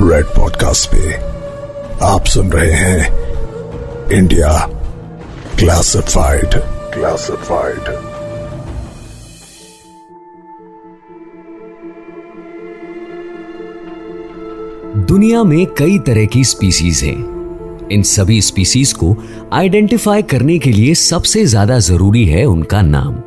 Red podcast पे आप सुन रहे हैं इंडिया क्लासिफाइड क्लासिफाइड दुनिया में कई तरह की स्पीसीज हैं। इन सभी स्पीसीज को आइडेंटिफाई करने के लिए सबसे ज़्यादा ज़रूरी है उनका नाम।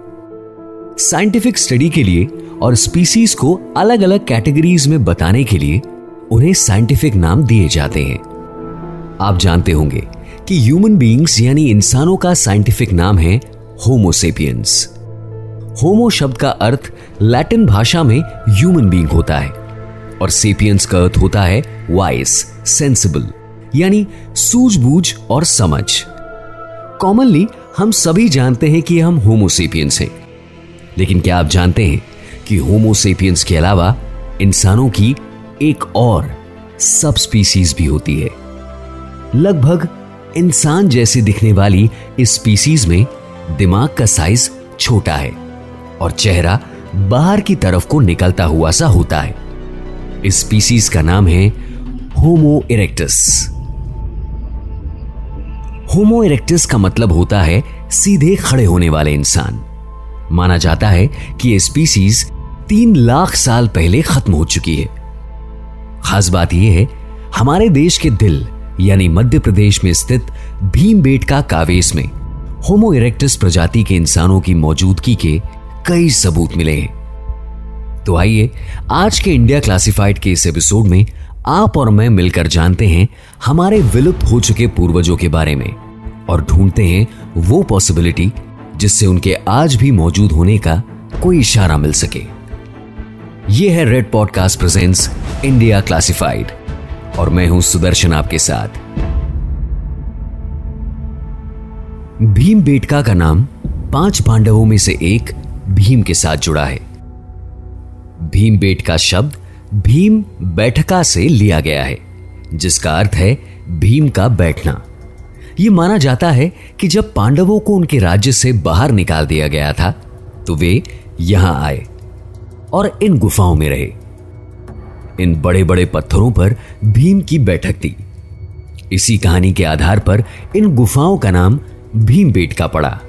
साइंटिफिक स्टडी के लिए और स्पीसीज को अलग अलग कैटेगरीज में बताने के लिए उन्हें साइंटिफिक नाम दिए जाते हैं। आप जानते होंगे कि ह्यूमन बीइंग्स यानी इंसानों का साइंटिफिक नाम है होमोसेपियंस होमो शब्द का अर्थ लैटिन भाषा में ह्यूमन बीइंग होता है और सेपियंस का अर्थ होता है वाइस सेंसिबल यानी सूझबूझ और समझ। कॉमनली हम सभी जानते हैं कि हम होमोसेपियंस हैं। लेकिन क्या आप जानते हैं कि होमोसेपियंस के अलावा इंसानों की एक और सब स्पीसीज भी होती है। लगभग इंसान जैसे दिखने वाली इस स्पीसीज में दिमाग का साइज़ छोटा है और चेहरा बाहर की तरफ़ को निकलता हुआ सा होता है। इस स्पीसीज का नाम है होमो इरेक्टस होमो इरेक्टस का मतलब होता है सीधे खड़े होने वाले इंसान। माना जाता है कि यह स्पीसीज तीन लाख साल पहले खत्म हो चुकी है। खास बात यह है, हमारे देश के दिल, यानी मध्य प्रदेश में स्थित भीमबेटका कावेस में होमो इरेक्टस प्रजाति के इंसानों की मौजूदगी के कई सबूत मिले हैं। तो आइए, आज के इंडिया क्लासिफाइड के इस एपिसोड में आप और मैं मिलकर जानते हैं हमारे विलुप्त हो चुके पूर्वजों के बारे में और ढूंढते हैं वो पॉसिबिलिटी जिससे उनके आज भी मौजूद होने का कोई इशारा मिल सके। यह है red podcast presents India classified और मैं हूँ सुदर्शन आपके साथ। भीम बेटका का नाम पाँच पांडवों में से एक भीम के साथ जुड़ा है। भीम बेटका शब्द भीम बैठका से लिया गया है, जिसका अर्थ है भीम का बैठना। यह माना जाता है कि जब पांडवों को उनके राज्य से बाहर निकाल दिया गया था तो वे यहाँ आए और इन गुफाओं में रहे। इन बड़े बड़े पत्थरों पर भीम की बैठक थी। इसी कहानी के आधार पर इन गुफाओं का नाम भीम का पड़ा।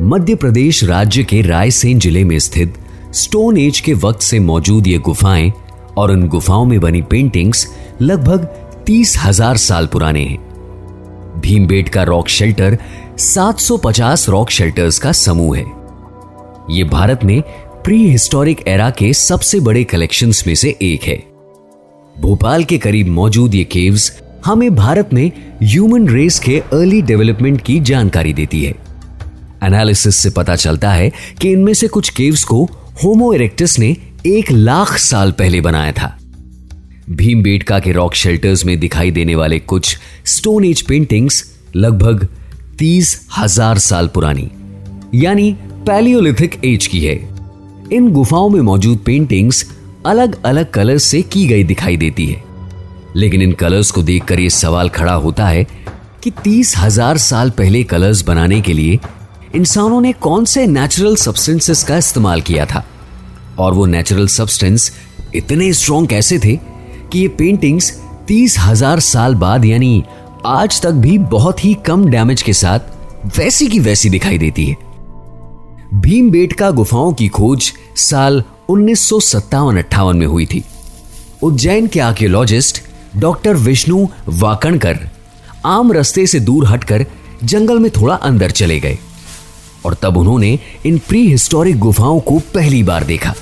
मध्य प्रदेश राज्य के रायसेन ज़िले में स्थित स्टोन एज के वक्त से मौजूद ये गुफाएँ और उन गुफाओं में बनी पेंटिंग्स लगभग तीस हज़ार साल पुराने हैं। भीमबेट का रॉक शेल्टर 750 रॉक शेल्टर्स का समूह है। यह भारत में प्री हिस्टोरिक एरा के सबसे बड़े कलेक्शंस में से एक है। भोपाल के करीब मौजूद ये केव्स हमें भारत में ह्यूमन रेस के अर्ली डेवलपमेंट की जानकारी देती है। एनालिसिस से पता चलता है कि इनमें से कुछ केव्स को होमो इरेक्टस ने एक लाख साल पहले बनाया था। भीमबेटका के रॉक शेल्टर्स में दिखाई देने वाले कुछ स्टोन एज पेंटिंग्स लगभग तीस हज़ार साल पुरानी, यानी पैलियोलिथिक एज की है। इन गुफाओं में मौजूद पेंटिंग्स अलग अलग कलर्स से की गई दिखाई देती है। लेकिन इन कलर्स को देखकर यह सवाल खड़ा होता है कि तीस हज़ार साल पहले कलर्स बनाने के लिए इंसानों ने कौन से नेचुरल सब्सटेंसेस का इस्तेमाल किया था? और वो नेचुरल सब्सटेंस इतने स्ट्रॉन्ग कैसे थे कि ये पेंटिंग्स तीस हज़ार साल बाद, यानी आज तक भी बहुत ही कम डैमेज के साथ वैसी की वैसी दिखाई देती है? भीमबेटका गुफाओं की खोज साल उन्नीस सौ में हुई थी। उज्जैन के आर्कियोलॉजिस्ट डॉक्टर विष्णु वाकणकर आम रास्ते से दूर हटकर जंगल में थोड़ा अंदर चले गए और तब उन्होंने इन प्री हिस्टोरिक गुफाओं को पहली बार देखा।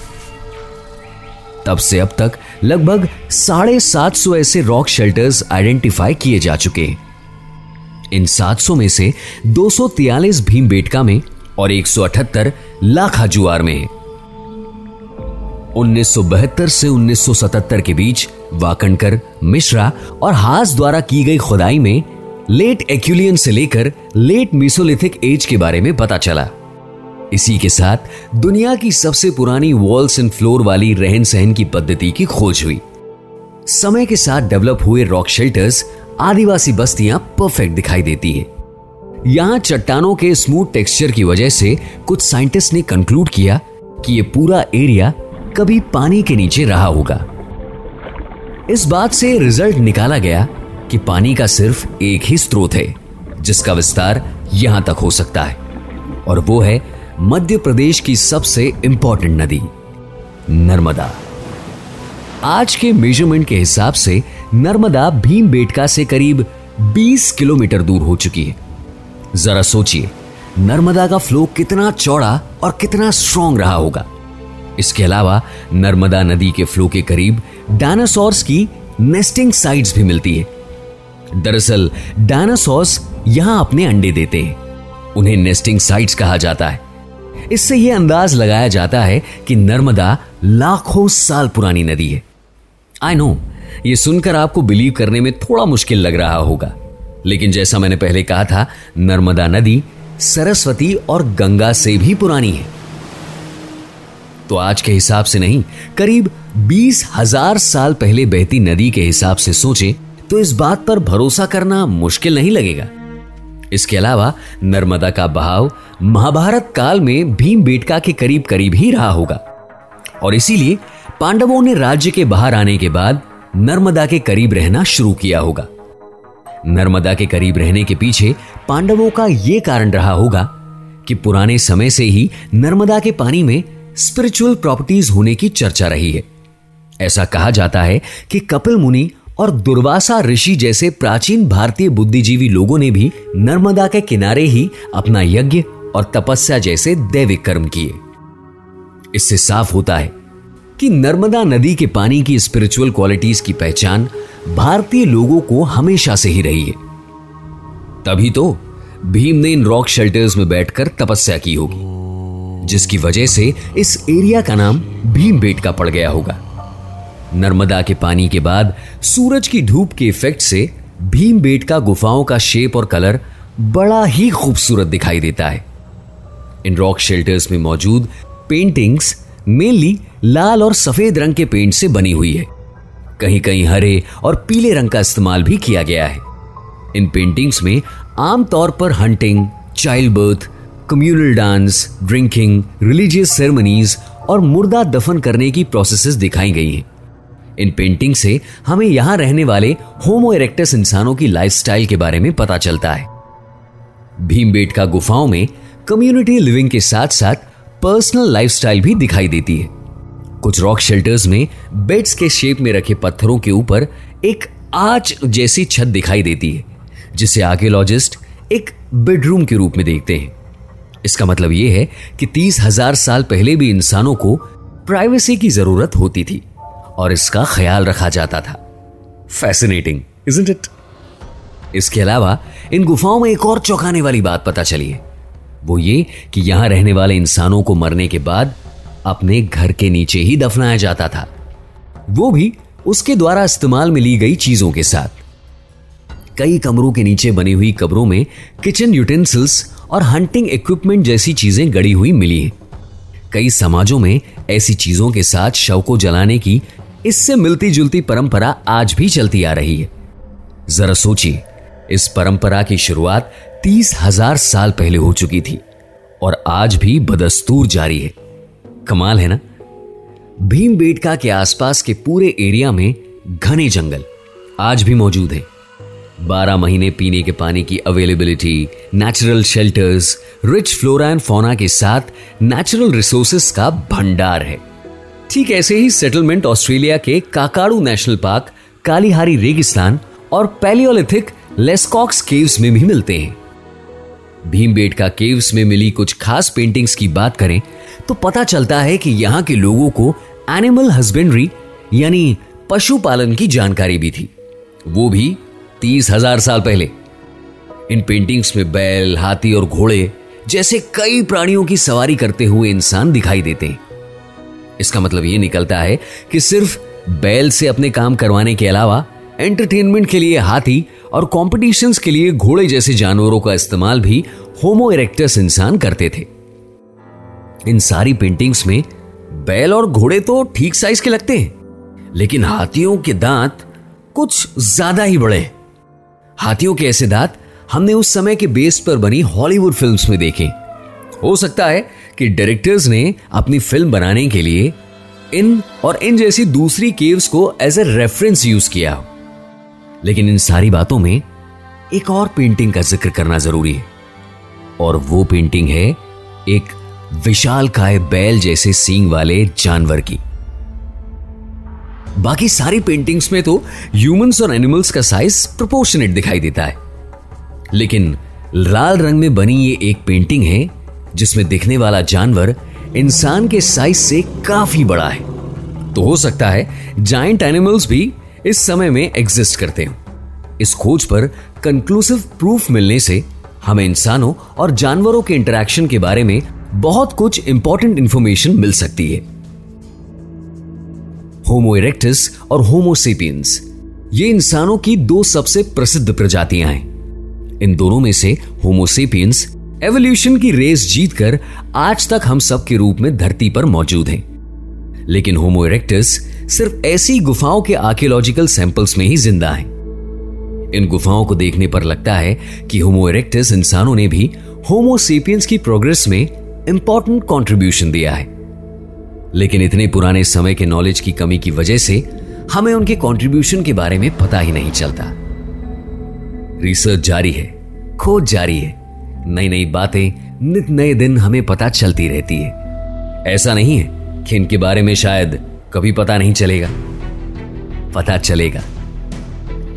तब से अब तक लगभग साढ़े सात सौ ऐसे रॉक शेल्टर्स आइडेंटिफाई किए जा चुके हैं। इन 700 में से दो सौ भीम बेटका में और 178 लाखा जुआर में। है 1972 से 1977 के बीच वाकणकर मिश्रा और हास द्वारा की गई खुदाई में लेट एक्यूलियन से लेकर लेट मिसोलिथिक एज के बारे में पता चला। इसी के साथ दुनिया की सबसे पुरानी वॉल्स एंड फ्लोर वाली रहन सहन की पद्धति की खोज हुई। समय के साथ डेवलप हुए रॉक शेल्टर्स आदिवासी बस्तियाँ परफेक्ट दिखाई देती हैं। यहाँ चट्टानों के स्मूथ टेक्सचर की वजह से कुछ साइंटिस्ट ने कंक्लूड किया कि यह पूरा एरिया कभी पानी के नीचे रहा होगा। इस बात से रिज़ल्ट निकाला गया कि पानी का सिर्फ़ एक ही स्रोत है, जिसका विस्तार यहाँ तक हो सकता है, और वो है मध्य प्रदेश की सबसे इंपॉर्टेंट नदी, नर्मदा। आज के मेज़रमेंट के हिसाब से नर्मदा भीम बेटका से करीब 20 किलोमीटर दूर हो चुकी है। जरा सोचिए, नर्मदा का फ्लो कितना चौड़ा और कितना स्ट्रांग रहा होगा। इसके अलावा, नर्मदा नदी के फ्लो के करीब डायनासोर्स की नेस्टिंग साइट्स भी मिलती है। दरअसल डायनासोर्स यहाँ अपने अंडे देते हैं। उन्हें नेस्टिंग साइट्स कहा जाता है। इससे यह अंदाज लगाया जाता है कि नर्मदा लाखों साल पुरानी नदी है। आई नो ये सुनकर आपको बिलीव करने में थोड़ा मुश्किल लग रहा होगा। लेकिन जैसा मैंने पहले कहा था, नर्मदा नदी सरस्वती और गंगा से भी पुरानी है। तो आज के हिसाब से नहीं, करीब बीस हज़ार साल पहले बहती नदी के हिसाब से सोचे तो इस बात पर भरोसा करना मुश्किल नहीं लगेगा। इसके अलावा, नर्मदा का बहाव महाभारत काल में भीम बेटका के करीब करीब ही रहा होगा। और इसीलिए पांडवों ने राज्य के बाहर आने के बाद नर्मदा के करीब रहना शुरू किया होगा। नर्मदा के करीब रहने के पीछे पांडवों का यह कारण रहा होगा कि पुराने समय से ही नर्मदा के पानी में स्पिरिचुअल प्रॉपर्टीज़ होने की चर्चा रही है। ऐसा कहा जाता है कि कपिल मुनि और दुर्वासा ऋषि जैसे प्राचीन भारतीय बुद्धिजीवी लोगों ने भी नर्मदा के किनारे ही अपना यज्ञ और तपस्या जैसे दैविक कर्म किए। इससे साफ़ होता है कि नर्मदा नदी के पानी की स्पिरिचुअल क्वालिटीज की पहचान भारतीय लोगों को हमेशा से ही रही है तभी तो भीम ने इन रॉक शेल्टर्स में बैठकर तपस्या की होगी, जिसकी वजह से इस एरिया का नाम भीम बेट का पड़ गया होगा। नर्मदा के पानी के बाद सूरज की धूप के इफ़ेक्ट से भीम बेट का गुफाओं का शेप और कलर बड़ा ही खूबसूरत दिखाई देता है। इन रॉक शेल्टर्स में मौजूद पेंटिंग्स मेनली लाल और सफ़ेद रंग के पेंट से बनी हुई है। कहीं कहीं हरे और पीले रंग का इस्तेमाल भी किया गया है। इन पेंटिंग्स में आमतौर पर hunting child birth communal dance drinking religious ceremonies और मुर्दा दफन करने की प्रोसेसेस दिखाई गई हैं। इन पेंटिंग से हमें यहाँ रहने वाले होमो इरेक्टस इंसानों की लाइफस्टाइल के बारे में पता चलता है। भीमबेटका गुफाओं में कम्युनिटी लिविंग के साथ साथ पर्सनल लाइफस्टाइल भी दिखाई देती है। कुछ रॉक शेल्टर्स में बेड्स के शेप में रखे पत्थरों के ऊपर एक आच जैसी छत दिखाई देती है, जिसे आर्कियोलॉजिस्ट एक बेडरूम के रूप में देखते हैं। इसका मतलब यह है कि तीस हज़ार साल पहले भी इंसानों को प्राइवेसी की ज़रूरत होती थी और इसका ख्याल रखा जाता था। फैसिनेटिंग इजंट इट इसके अलावा इन गुफाओं में एक और चौंकाने वाली बात पता चली है। वो ये कि यहाँ रहने वाले इंसानों को मरने के बाद अपने घर के नीचे ही दफनाया जाता था। वो भी उसके द्वारा इस्तेमाल में ली गई चीज़ों के साथ। कई कमरों के नीचे बनी हुई कब्रों में किचन यूटेंसिल्स और हंटिंग इक्विपमेंट जैसी चीज़ें गड़ी हुई मिली हैं। कई समाजों में ऐसी चीज़ों के साथ शव को जलाने की इससे मिलती जुलती परंपरा आज भी चलती आ रही है। जरा सोचिए, इस परंपरा की शुरुआत तीस हज़ार साल पहले हो चुकी थी और आज भी बदस्तूर जारी है। कमाल है ना? भीम बेटका के आसपास के पूरे एरिया में घने जंगल आज भी मौजूद हैं। बारह महीने पीने के पानी की availability natural shelters rich flora and fauna के साथ नेचुरल रिसोर्सेस का भंडार है। ठीक ऐसे ही सेटलमेंट ऑस्ट्रेलिया के काकाड़ू नेशनल पार्क कालीहारी रेगिस्तान और पैलियोलिथिक लेस्कॉक्स केव्स में भी मिलते हैं। भीमबेटका केव्स में मिली कुछ खास पेंटिंग्स की बात करें तो पता चलता है कि यहाँ के लोगों को एनिमल हस्बेंड्री यानी पशुपालन की जानकारी भी थी। वो भी तीस हज़ार साल पहले। इन पेंटिंग्स में बैल, हाथी और घोड़े जैसे कई प्राणियों की सवारी करते हुए इंसान दिखाई देते हैं। इसका मतलब यह निकलता है कि सिर्फ़ बैल से अपने काम करवाने के अलावा एंटरटेनमेंट के लिए हाथी और कॉम्पिटिशन्स के लिए घोड़े जैसे जानवरों का इस्तेमाल भी होमो इरेक्टस इंसान करते थे। इन सारी पेंटिंग्स में बैल और घोड़े तो ठीक साइज़ के लगते हैं, लेकिन हाथियों के दांत कुछ ज़्यादा ही बड़े हाथियों के ऐसे दांत हमने उस समय के बेस पर बनी हॉलीवुड फिल्म्स में देखे। हो सकता है कि डायरेक्टर्स ने अपनी फ़िल्म बनाने के लिए इन और इन जैसी दूसरी केव्स को एज ए रेफरेंस यूज़ किया हो। लेकिन इन सारी बातों में एक और पेंटिंग का ज़िक्र करना ज़रूरी है। और वो पेंटिंग है एक विशाल काय बैल जैसे सींग वाले जानवर की। बाकी सारी पेंटिंग्स में तो ह्यूमंस और एनिमल्स का साइज़ प्रोपोर्शनेट दिखाई देता है। लेकिन लाल रंग में बनी ये एक पेंटिंग है, जिसमें दिखने वाला जानवर इंसान के साइज़ से काफ़ी बड़ा है। तो हो सकता है जाइंट एनिमल्स भी इस समय में एग्जिस्ट करते हैं। इस खोज पर कंक्लूसिव प्रूफ मिलने से हमें इंसानों और जानवरों के इंटरेक्शन के बारे में बहुत कुछ इंपॉर्टेंट इंफॉर्मेशन मिल सकती है। होमो इरेक्टस और होमोसेपियंस ये इंसानों की दो सबसे प्रसिद्ध प्रजातियाँ हैं। इन दोनों में से होमोसेपियंस एवोल्यूशन की रेस जीतकर आज तक हम सब के रूप में धरती पर मौजूद हैं। लेकिन होमो इरेक्टस सिर्फ़ ऐसी गुफाओं के आर्कियोलॉजिकल सैंपल्स में ही ज़िंदा है। इन गुफाओं को देखने पर लगता है कि होमो इरेक्टस इंसानों ने भी होमोसेपियंस की प्रोग्रेस में इंपॉर्टेंट कंट्रीब्यूशन दिया है। लेकिन इतने पुराने समय के नॉलेज की कमी की वजह से हमें उनके कंट्रीब्यूशन के बारे में पता ही नहीं चलता। रिसर्च जारी है, खोज जारी है नई नई बातें नित नए दिन हमें पता चलती रहती है। ऐसा नहीं है कि इनके बारे में शायद कभी पता नहीं चलेगा। पता चलेगा।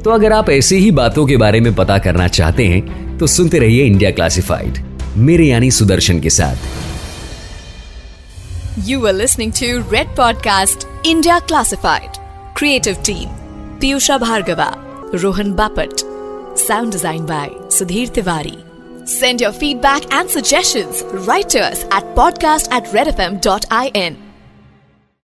तो अगर आप ऐसे ही बातों के बारे में पता करना चाहते हैं तो सुनते रहिए इंडिया क्लासिफाइड, मेरे यानी सुदर्शन के साथ। You are listening to red podcast India classified creative team Piyusha Bhargava Rohan Bapat sound design by Sudhir Tiwari send your feedback and suggestion writers at podcast at red F M dot I N